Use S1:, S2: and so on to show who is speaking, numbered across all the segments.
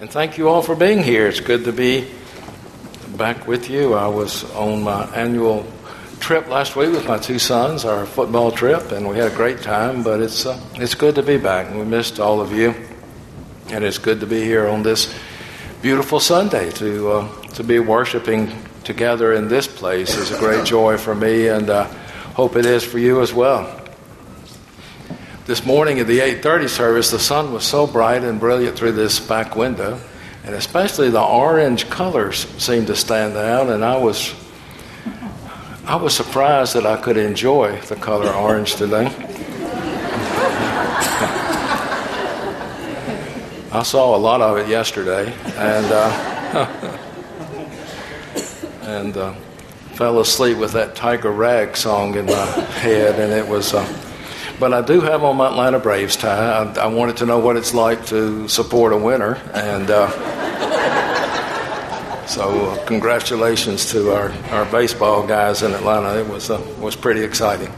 S1: And thank you all for being here. It's good to be back with you. I was on my annual trip last week with my two sons, our football trip, and we had a great time. But it's uh, it's good to be back. We missed all of you, and it's good to be here on this beautiful Sunday to uh, to be worshiping together in this place. is a great joy for me, and uh, hope it is for you as well. This morning at the 8:30 service, the sun was so bright and brilliant through this back window, and especially the orange colors seemed to stand out. And I was, I was surprised that I could enjoy the color orange today. I saw a lot of it yesterday, and uh, and uh, fell asleep with that Tiger Rag song in my head, and it was. Uh, but I do have on my Atlanta Braves tie. I, I wanted to know what it's like to support a winner, and uh, so uh, congratulations to our, our baseball guys in Atlanta. It was uh, was pretty exciting.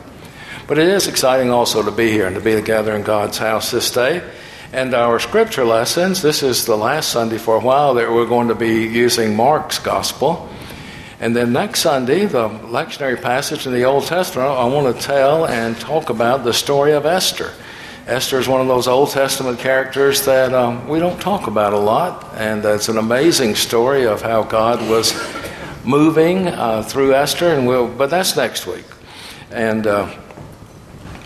S1: But it is exciting also to be here and to be together in God's house this day. And our scripture lessons, this is the last Sunday for a while that we're going to be using Mark's gospel. And then next Sunday, the lectionary passage in the Old Testament, I want to tell and talk about the story of Esther. Esther is one of those Old Testament characters that um, we don't talk about a lot, and it's an amazing story of how God was moving uh, through Esther. And we'll, but that's next week, and uh,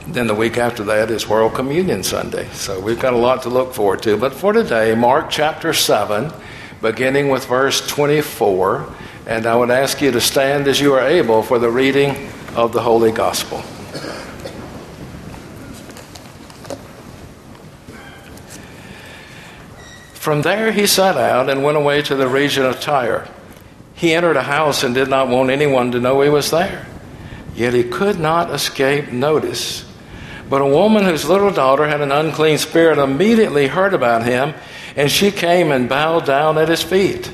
S1: then the week after that is World Communion Sunday. So we've got a lot to look forward to. But for today, Mark chapter seven, beginning with verse twenty-four. And I would ask you to stand as you are able for the reading of the Holy Gospel. From there he set out and went away to the region of Tyre. He entered a house and did not want anyone to know he was there. Yet he could not escape notice. But a woman whose little daughter had an unclean spirit immediately heard about him, and she came and bowed down at his feet.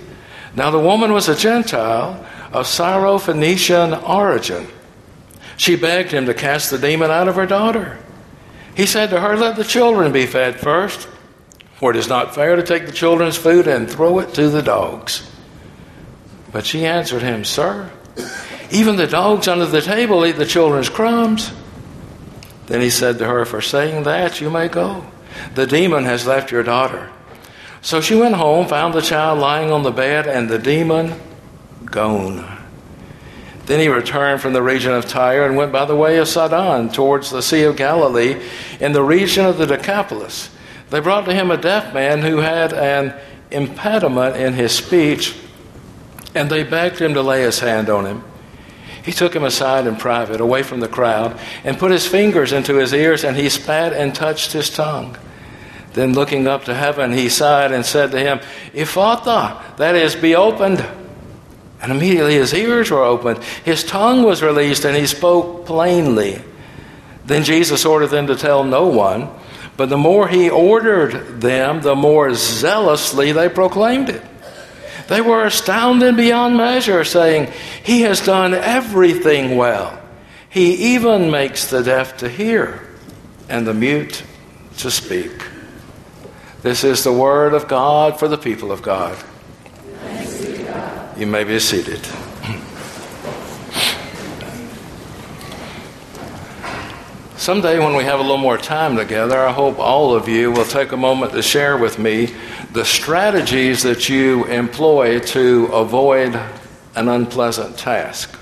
S1: Now, the woman was a Gentile of Syrophoenician origin. She begged him to cast the demon out of her daughter. He said to her, Let the children be fed first, for it is not fair to take the children's food and throw it to the dogs. But she answered him, Sir, even the dogs under the table eat the children's crumbs. Then he said to her, For saying that, you may go. The demon has left your daughter. So she went home, found the child lying on the bed, and the demon gone. Then he returned from the region of Tyre and went by the way of Sidon towards the Sea of Galilee in the region of the Decapolis. They brought to him a deaf man who had an impediment in his speech, and they begged him to lay his hand on him. He took him aside in private, away from the crowd, and put his fingers into his ears, and he spat and touched his tongue. Then looking up to heaven, he sighed and said to him, Ephphatha, that is, be opened. And immediately his ears were opened, his tongue was released, and he spoke plainly. Then Jesus ordered them to tell no one, but the more he ordered them, the more zealously they proclaimed it. They were astounded beyond measure, saying, He has done everything well. He even makes the deaf to hear and the mute to speak. This is the word of God for the people of God. God. You may be seated. Someday, when we have a little more time together, I hope all of you will take a moment to share with me the strategies that you employ to avoid an unpleasant task.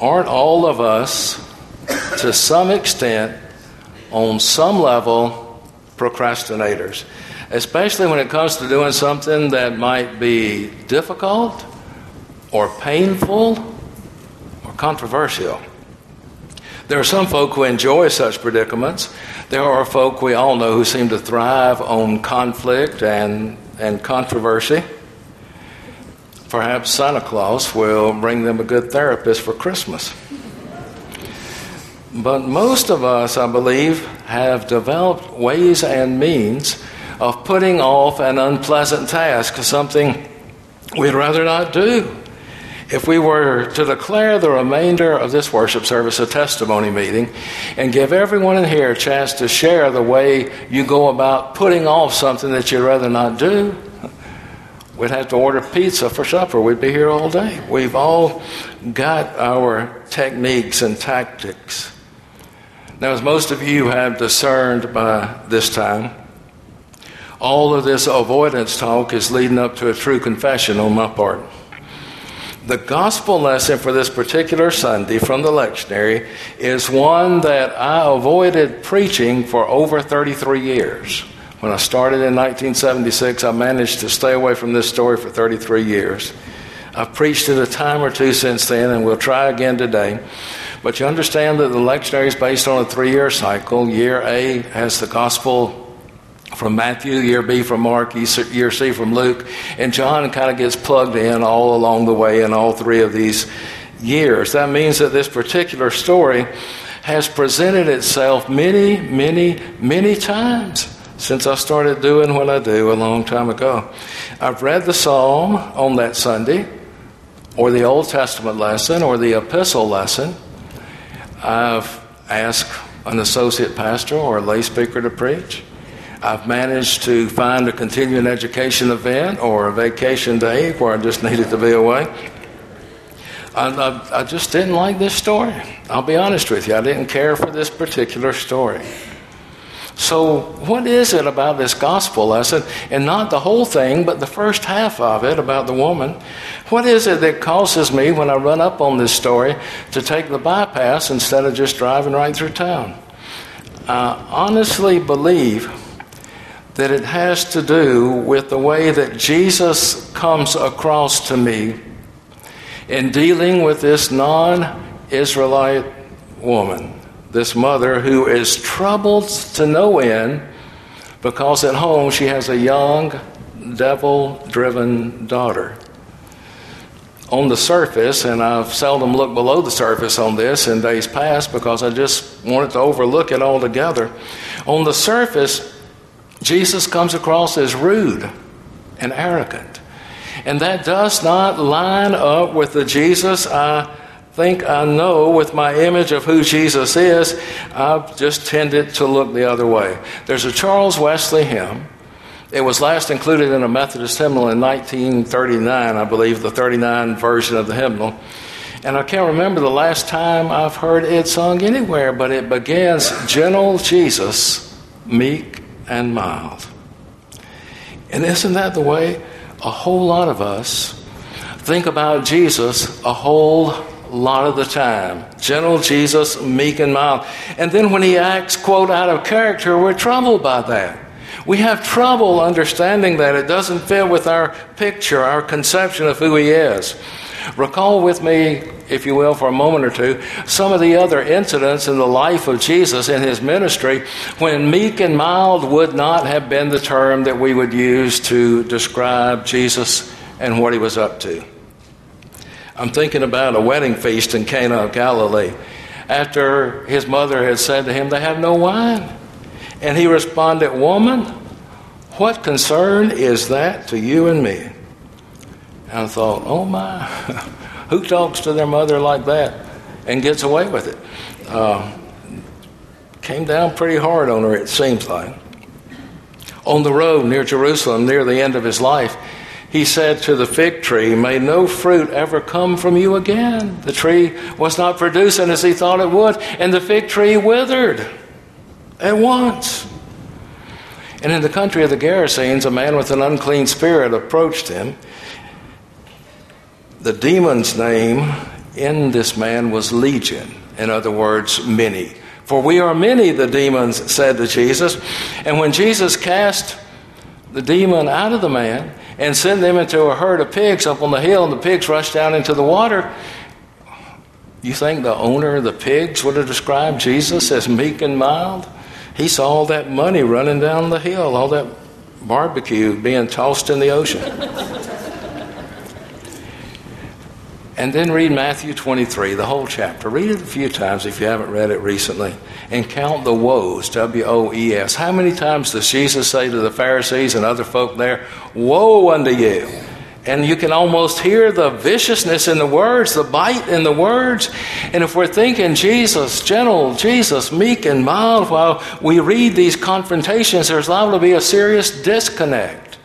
S1: Aren't all of us, to some extent, on some level, procrastinators, especially when it comes to doing something that might be difficult or painful or controversial. There are some folk who enjoy such predicaments. There are folk we all know who seem to thrive on conflict and, and controversy. Perhaps Santa Claus will bring them a good therapist for Christmas. But most of us, I believe, have developed ways and means of putting off an unpleasant task, something we'd rather not do. If we were to declare the remainder of this worship service a testimony meeting and give everyone in here a chance to share the way you go about putting off something that you'd rather not do, we'd have to order pizza for supper. We'd be here all day. We've all got our techniques and tactics. Now, as most of you have discerned by this time, all of this avoidance talk is leading up to a true confession on my part. The gospel lesson for this particular Sunday from the lectionary is one that I avoided preaching for over 33 years. When I started in 1976, I managed to stay away from this story for 33 years. I've preached it a time or two since then, and we'll try again today. But you understand that the lectionary is based on a three year cycle. Year A has the gospel from Matthew, year B from Mark, year C from Luke, and John kind of gets plugged in all along the way in all three of these years. That means that this particular story has presented itself many, many, many times since I started doing what I do a long time ago. I've read the psalm on that Sunday, or the Old Testament lesson, or the epistle lesson. I've asked an associate pastor or a lay speaker to preach. I've managed to find a continuing education event or a vacation day where I just needed to be away. I, I, I, just didn't like this story. I'll be honest with you, I didn't care for this particular story. So, what is it about this gospel lesson, and not the whole thing, but the first half of it about the woman? What is it that causes me, when I run up on this story, to take the bypass instead of just driving right through town? I honestly believe that it has to do with the way that Jesus comes across to me in dealing with this non Israelite woman, this mother who is troubled to no end because at home she has a young, devil driven daughter. On the surface, and I've seldom looked below the surface on this in days past because I just wanted to overlook it altogether. On the surface, Jesus comes across as rude and arrogant. And that does not line up with the Jesus I think I know with my image of who Jesus is. I've just tended to look the other way. There's a Charles Wesley hymn. It was last included in a Methodist hymnal in 1939, I believe, the 39 version of the hymnal. And I can't remember the last time I've heard it sung anywhere, but it begins Gentle Jesus, meek and mild. And isn't that the way a whole lot of us think about Jesus a whole lot of the time? Gentle Jesus, meek and mild. And then when he acts, quote, out of character, we're troubled by that. We have trouble understanding that it doesn't fit with our picture, our conception of who he is. Recall with me, if you will, for a moment or two, some of the other incidents in the life of Jesus in his ministry when meek and mild would not have been the term that we would use to describe Jesus and what he was up to. I'm thinking about a wedding feast in Cana of Galilee. After his mother had said to him, They have no wine. And he responded, Woman, what concern is that to you and me? And I thought, oh my, who talks to their mother like that and gets away with it? Uh, came down pretty hard on her, it seems like. On the road near Jerusalem, near the end of his life, he said to the fig tree, May no fruit ever come from you again. The tree was not producing as he thought it would, and the fig tree withered at once. And in the country of the Gerasenes, a man with an unclean spirit approached him the demon's name in this man was Legion, in other words, many. For we are many, the demons said to Jesus. And when Jesus cast the demon out of the man and send them into a herd of pigs up on the hill, and the pigs rush down into the water, you think the owner of the pigs would have described Jesus as meek and mild? He saw all that money running down the hill, all that barbecue being tossed in the ocean. And then read Matthew 23, the whole chapter. Read it a few times if you haven't read it recently. And count the woes, W O E S. How many times does Jesus say to the Pharisees and other folk there, Woe unto you! And you can almost hear the viciousness in the words, the bite in the words. And if we're thinking Jesus, gentle, Jesus, meek and mild, while we read these confrontations, there's liable to be a serious disconnect.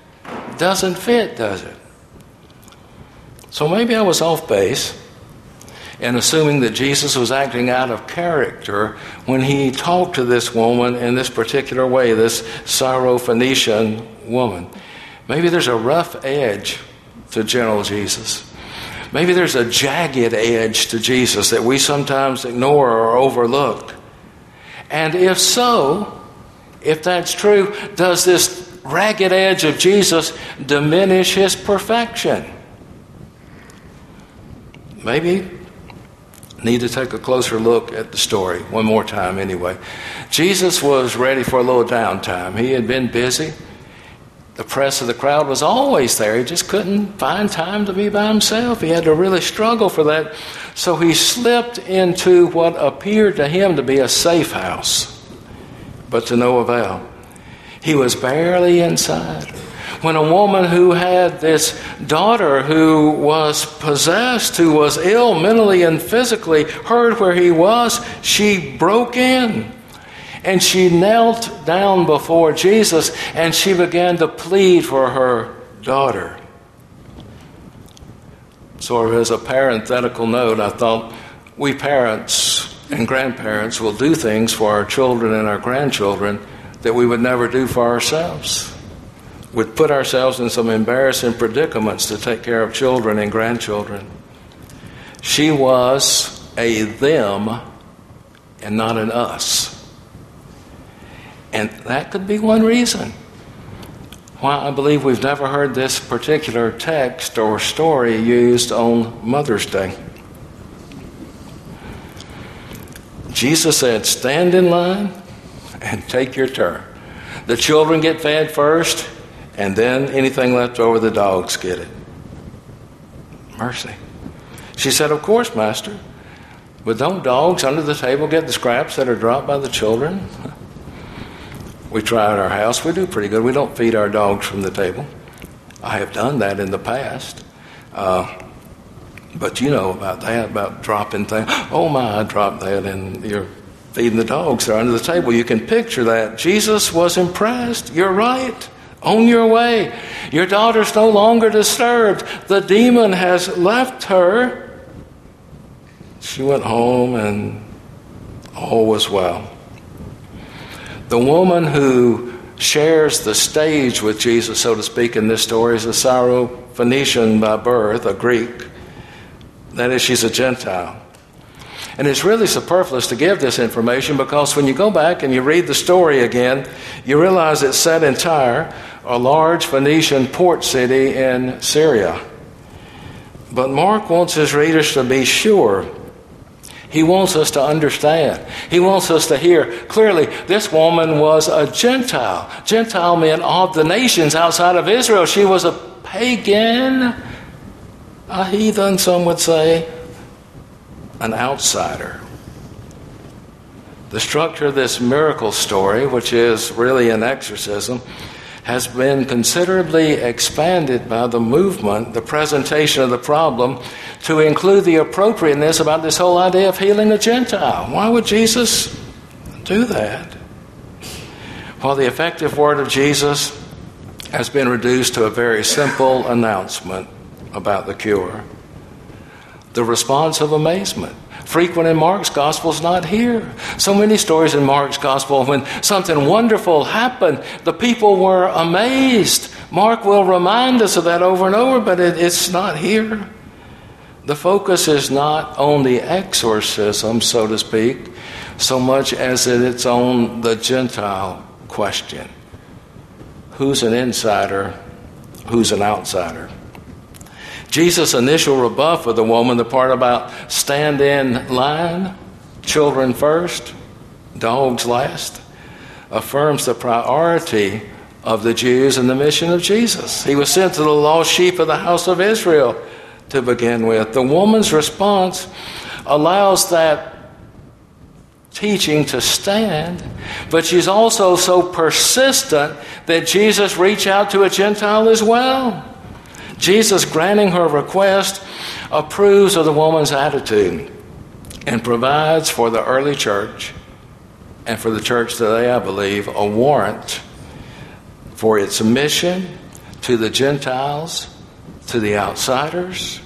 S1: Doesn't fit, does it? So maybe I was off base in assuming that Jesus was acting out of character when he talked to this woman in this particular way, this Syrophoenician woman. Maybe there's a rough edge to gentle Jesus. Maybe there's a jagged edge to Jesus that we sometimes ignore or overlook. And if so, if that's true, does this ragged edge of Jesus diminish his perfection? Maybe need to take a closer look at the story one more time anyway. Jesus was ready for a little downtime. He had been busy. The press of the crowd was always there. He just couldn't find time to be by himself. He had to really struggle for that. So he slipped into what appeared to him to be a safe house, but to no avail. He was barely inside. When a woman who had this daughter who was possessed, who was ill mentally and physically, heard where he was, she broke in. And she knelt down before Jesus and she began to plead for her daughter. Sort of as a parenthetical note, I thought we parents and grandparents will do things for our children and our grandchildren that we would never do for ourselves. We'd put ourselves in some embarrassing predicaments to take care of children and grandchildren. She was a them and not an us. And that could be one reason why I believe we've never heard this particular text or story used on Mother's Day. Jesus said, Stand in line and take your turn. The children get fed first, and then anything left over, the dogs get it. Mercy. She said, Of course, Master. But don't dogs under the table get the scraps that are dropped by the children? We try at our house. We do pretty good. We don't feed our dogs from the table. I have done that in the past. Uh, but you know about that, about dropping things. Oh my, I dropped that, and you're feeding the dogs there under the table. You can picture that. Jesus was impressed. You're right. On your way. Your daughter's no longer disturbed. The demon has left her. She went home, and all was well. The woman who shares the stage with Jesus, so to speak, in this story is a Syrophoenician by birth, a Greek. That is, she's a Gentile. And it's really superfluous to give this information because when you go back and you read the story again, you realize it's set in Tyre, a large Phoenician port city in Syria. But Mark wants his readers to be sure he wants us to understand. He wants us to hear clearly this woman was a Gentile. Gentile meant of the nations outside of Israel. She was a pagan, a heathen, some would say, an outsider. The structure of this miracle story, which is really an exorcism, has been considerably expanded by the movement, the presentation of the problem, to include the appropriateness about this whole idea of healing a Gentile. Why would Jesus do that? Well, the effective word of Jesus has been reduced to a very simple announcement about the cure the response of amazement frequent in Mark's gospel is not here. So many stories in Mark's gospel when something wonderful happened, the people were amazed. Mark will remind us of that over and over, but it, it's not here. The focus is not on the exorcism, so to speak, so much as it's on the Gentile question who's an insider, who's an outsider. Jesus' initial rebuff of the woman, the part about stand in line, children first, dogs last, affirms the priority of the Jews and the mission of Jesus. He was sent to the lost sheep of the house of Israel to begin with. The woman's response allows that teaching to stand, but she's also so persistent that Jesus reached out to a Gentile as well. Jesus, granting her request, approves of the woman's attitude and provides for the early church and for the church today, I believe, a warrant for its mission to the Gentiles, to the outsiders,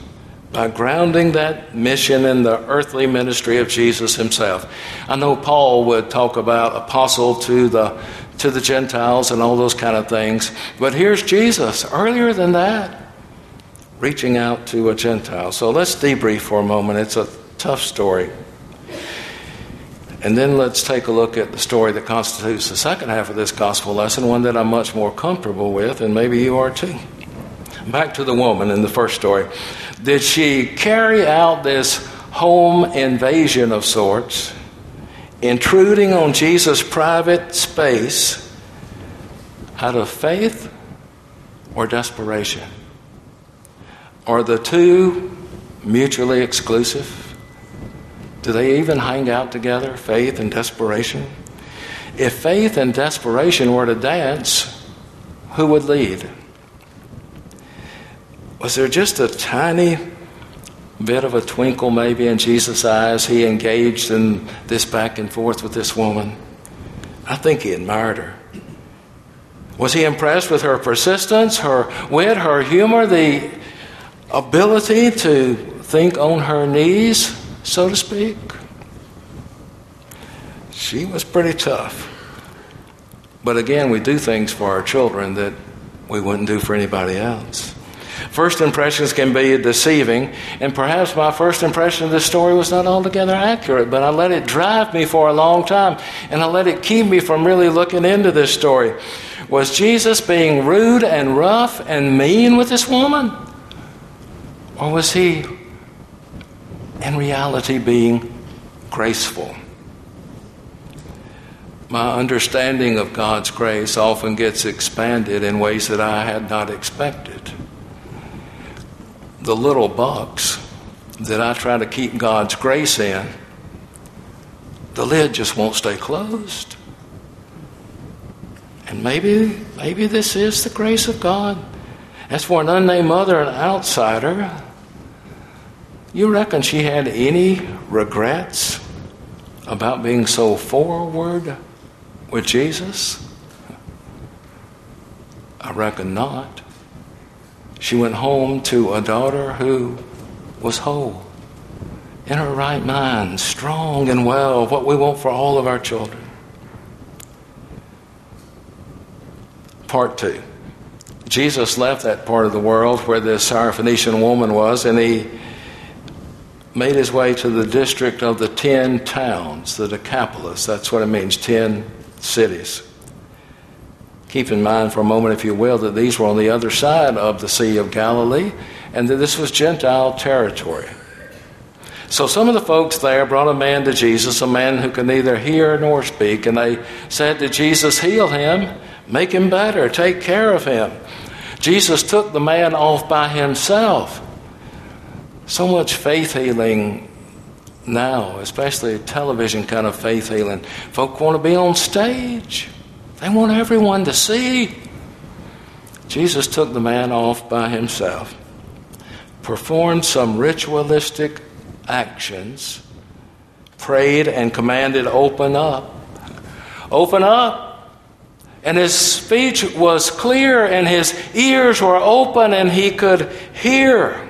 S1: by grounding that mission in the earthly ministry of Jesus himself. I know Paul would talk about apostle to the to the Gentiles and all those kind of things, but here's Jesus earlier than that reaching out to a Gentile. So let's debrief for a moment. It's a tough story. And then let's take a look at the story that constitutes the second half of this gospel lesson, one that I'm much more comfortable with, and maybe you are too. Back to the woman in the first story. Did she carry out this home invasion of sorts, intruding on Jesus' private space out of faith or desperation? Are the two mutually exclusive? Do they even hang out together, faith and desperation? If faith and desperation were to dance, who would lead? Was there just a tiny bit of a twinkle maybe in Jesus' eyes? He engaged in this back and forth with this woman. I think he admired her. Was he impressed with her persistence, her wit, her humor, the ability to think on her knees? so to speak. She was pretty tough. But again, we do things for our children that we wouldn't do for anybody else. First impressions can be deceiving, and perhaps my first impression of this story was not altogether accurate, but I let it drive me for a long time, and I let it keep me from really looking into this story. Was Jesus being rude and rough and mean with this woman? Or was he in reality being graceful. My understanding of God's grace often gets expanded in ways that I had not expected. The little box that I try to keep God's grace in, the lid just won't stay closed. And maybe, maybe this is the grace of God. As for an unnamed mother, an outsider, you reckon she had any regrets about being so forward with Jesus? I reckon not. She went home to a daughter who was whole, in her right mind, strong and well, what we want for all of our children. Part two. Jesus left that part of the world where this Syrophoenician woman was, and he made his way to the district of the ten towns, the Decapolis. That's what it means, ten cities. Keep in mind for a moment, if you will, that these were on the other side of the Sea of Galilee and that this was Gentile territory. So some of the folks there brought a man to Jesus, a man who could neither hear nor speak, and they said to Jesus, Heal him, make him better, take care of him. Jesus took the man off by himself so much faith healing now, especially television kind of faith healing. Folk want to be on stage, they want everyone to see. Jesus took the man off by himself, performed some ritualistic actions, prayed and commanded, Open up. Open up. And his speech was clear, and his ears were open, and he could hear.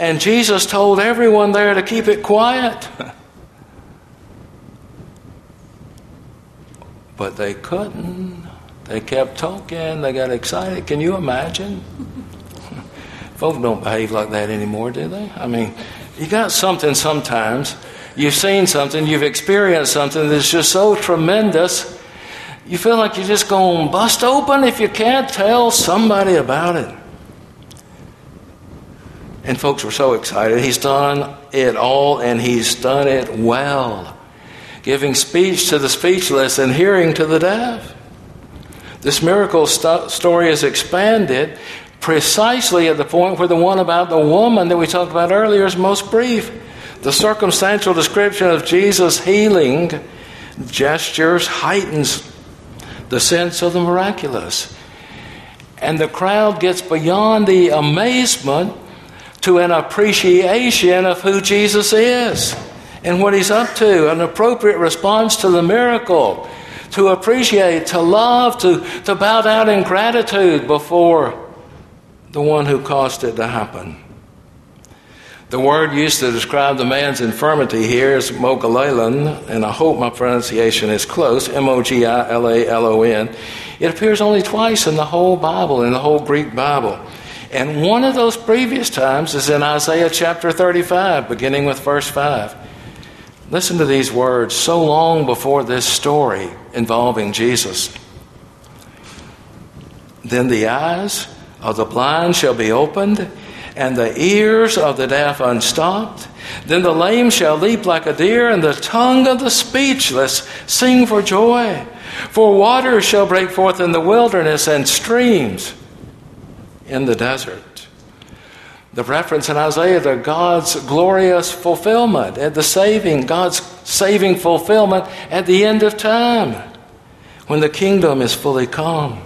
S1: And Jesus told everyone there to keep it quiet. but they couldn't. They kept talking. They got excited. Can you imagine? Folks don't behave like that anymore, do they? I mean, you got something sometimes. You've seen something. You've experienced something that's just so tremendous. You feel like you're just going to bust open if you can't tell somebody about it. Folks were so excited. He's done it all and he's done it well. Giving speech to the speechless and hearing to the deaf. This miracle st- story is expanded precisely at the point where the one about the woman that we talked about earlier is most brief. The circumstantial description of Jesus' healing gestures heightens the sense of the miraculous. And the crowd gets beyond the amazement to an appreciation of who Jesus is and what he's up to, an appropriate response to the miracle, to appreciate, to love, to, to bow down in gratitude before the one who caused it to happen. The word used to describe the man's infirmity here is mogilalon, and I hope my pronunciation is close M O G I L A L O N. It appears only twice in the whole Bible, in the whole Greek Bible. And one of those previous times is in Isaiah chapter 35, beginning with verse 5. Listen to these words so long before this story involving Jesus. Then the eyes of the blind shall be opened, and the ears of the deaf unstopped. Then the lame shall leap like a deer, and the tongue of the speechless sing for joy. For waters shall break forth in the wilderness, and streams in the desert. The reference in Isaiah to God's glorious fulfillment, at the saving, God's saving fulfillment at the end of time, when the kingdom is fully come.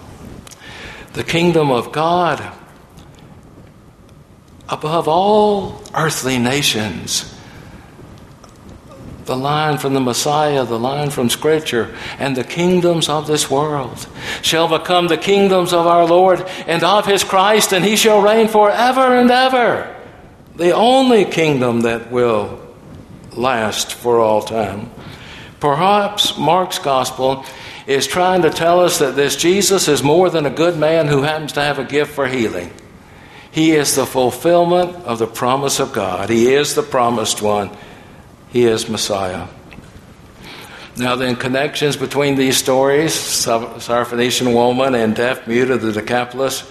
S1: The kingdom of God above all earthly nations the line from the Messiah, the line from Scripture, and the kingdoms of this world shall become the kingdoms of our Lord and of his Christ, and he shall reign forever and ever. The only kingdom that will last for all time. Perhaps Mark's gospel is trying to tell us that this Jesus is more than a good man who happens to have a gift for healing. He is the fulfillment of the promise of God. He is the promised one he is Messiah. Now, then, connections between these stories, Syrophoenician woman and deaf mute of the Decapolis,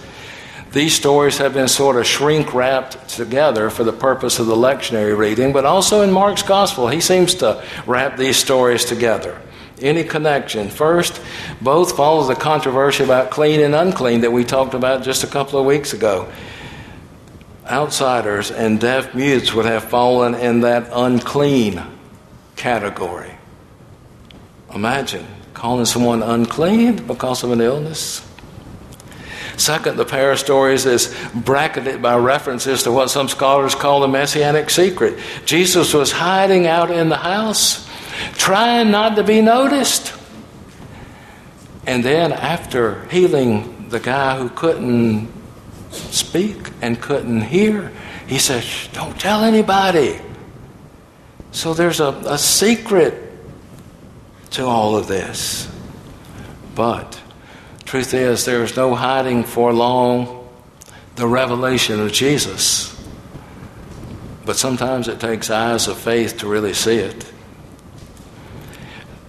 S1: these stories have been sort of shrink wrapped together for the purpose of the lectionary reading, but also in Mark's gospel, he seems to wrap these stories together. Any connection? First, both follow the controversy about clean and unclean that we talked about just a couple of weeks ago outsiders and deaf mutes would have fallen in that unclean category. Imagine calling someone unclean because of an illness. Second, the pair of stories is bracketed by references to what some scholars call the messianic secret. Jesus was hiding out in the house, trying not to be noticed. And then, after healing the guy who couldn't speak and couldn't hear. He said, Don't tell anybody. So there's a, a secret to all of this. But truth is, there is no hiding for long the revelation of Jesus. But sometimes it takes eyes of faith to really see it.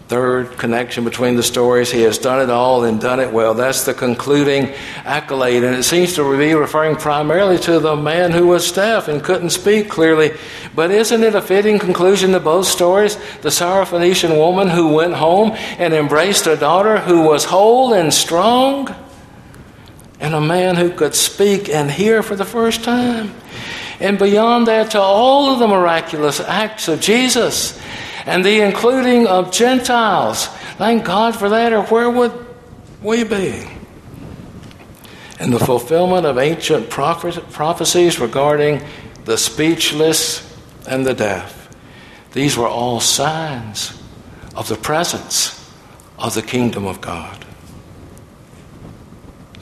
S1: Third connection between the stories, he has done it all and done it well. That's the concluding accolade. And it seems to be referring primarily to the man who was deaf and couldn't speak clearly. But isn't it a fitting conclusion to both stories? The Syrophoenician woman who went home and embraced a daughter who was whole and strong, and a man who could speak and hear for the first time. And beyond that, to all of the miraculous acts of Jesus and the including of Gentiles. Thank God for that, or where would we be? And the fulfillment of ancient prophecies regarding the speechless and the deaf. These were all signs of the presence of the kingdom of God.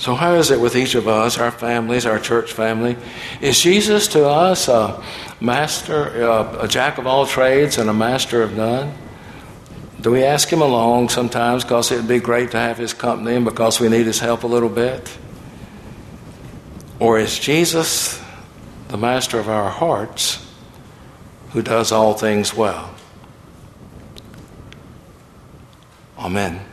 S1: So, how is it with each of us, our families, our church family? Is Jesus to us a master, a jack of all trades and a master of none? Do we ask him along sometimes because it'd be great to have his company and because we need his help a little bit? Or is Jesus the master of our hearts who does all things well? Amen.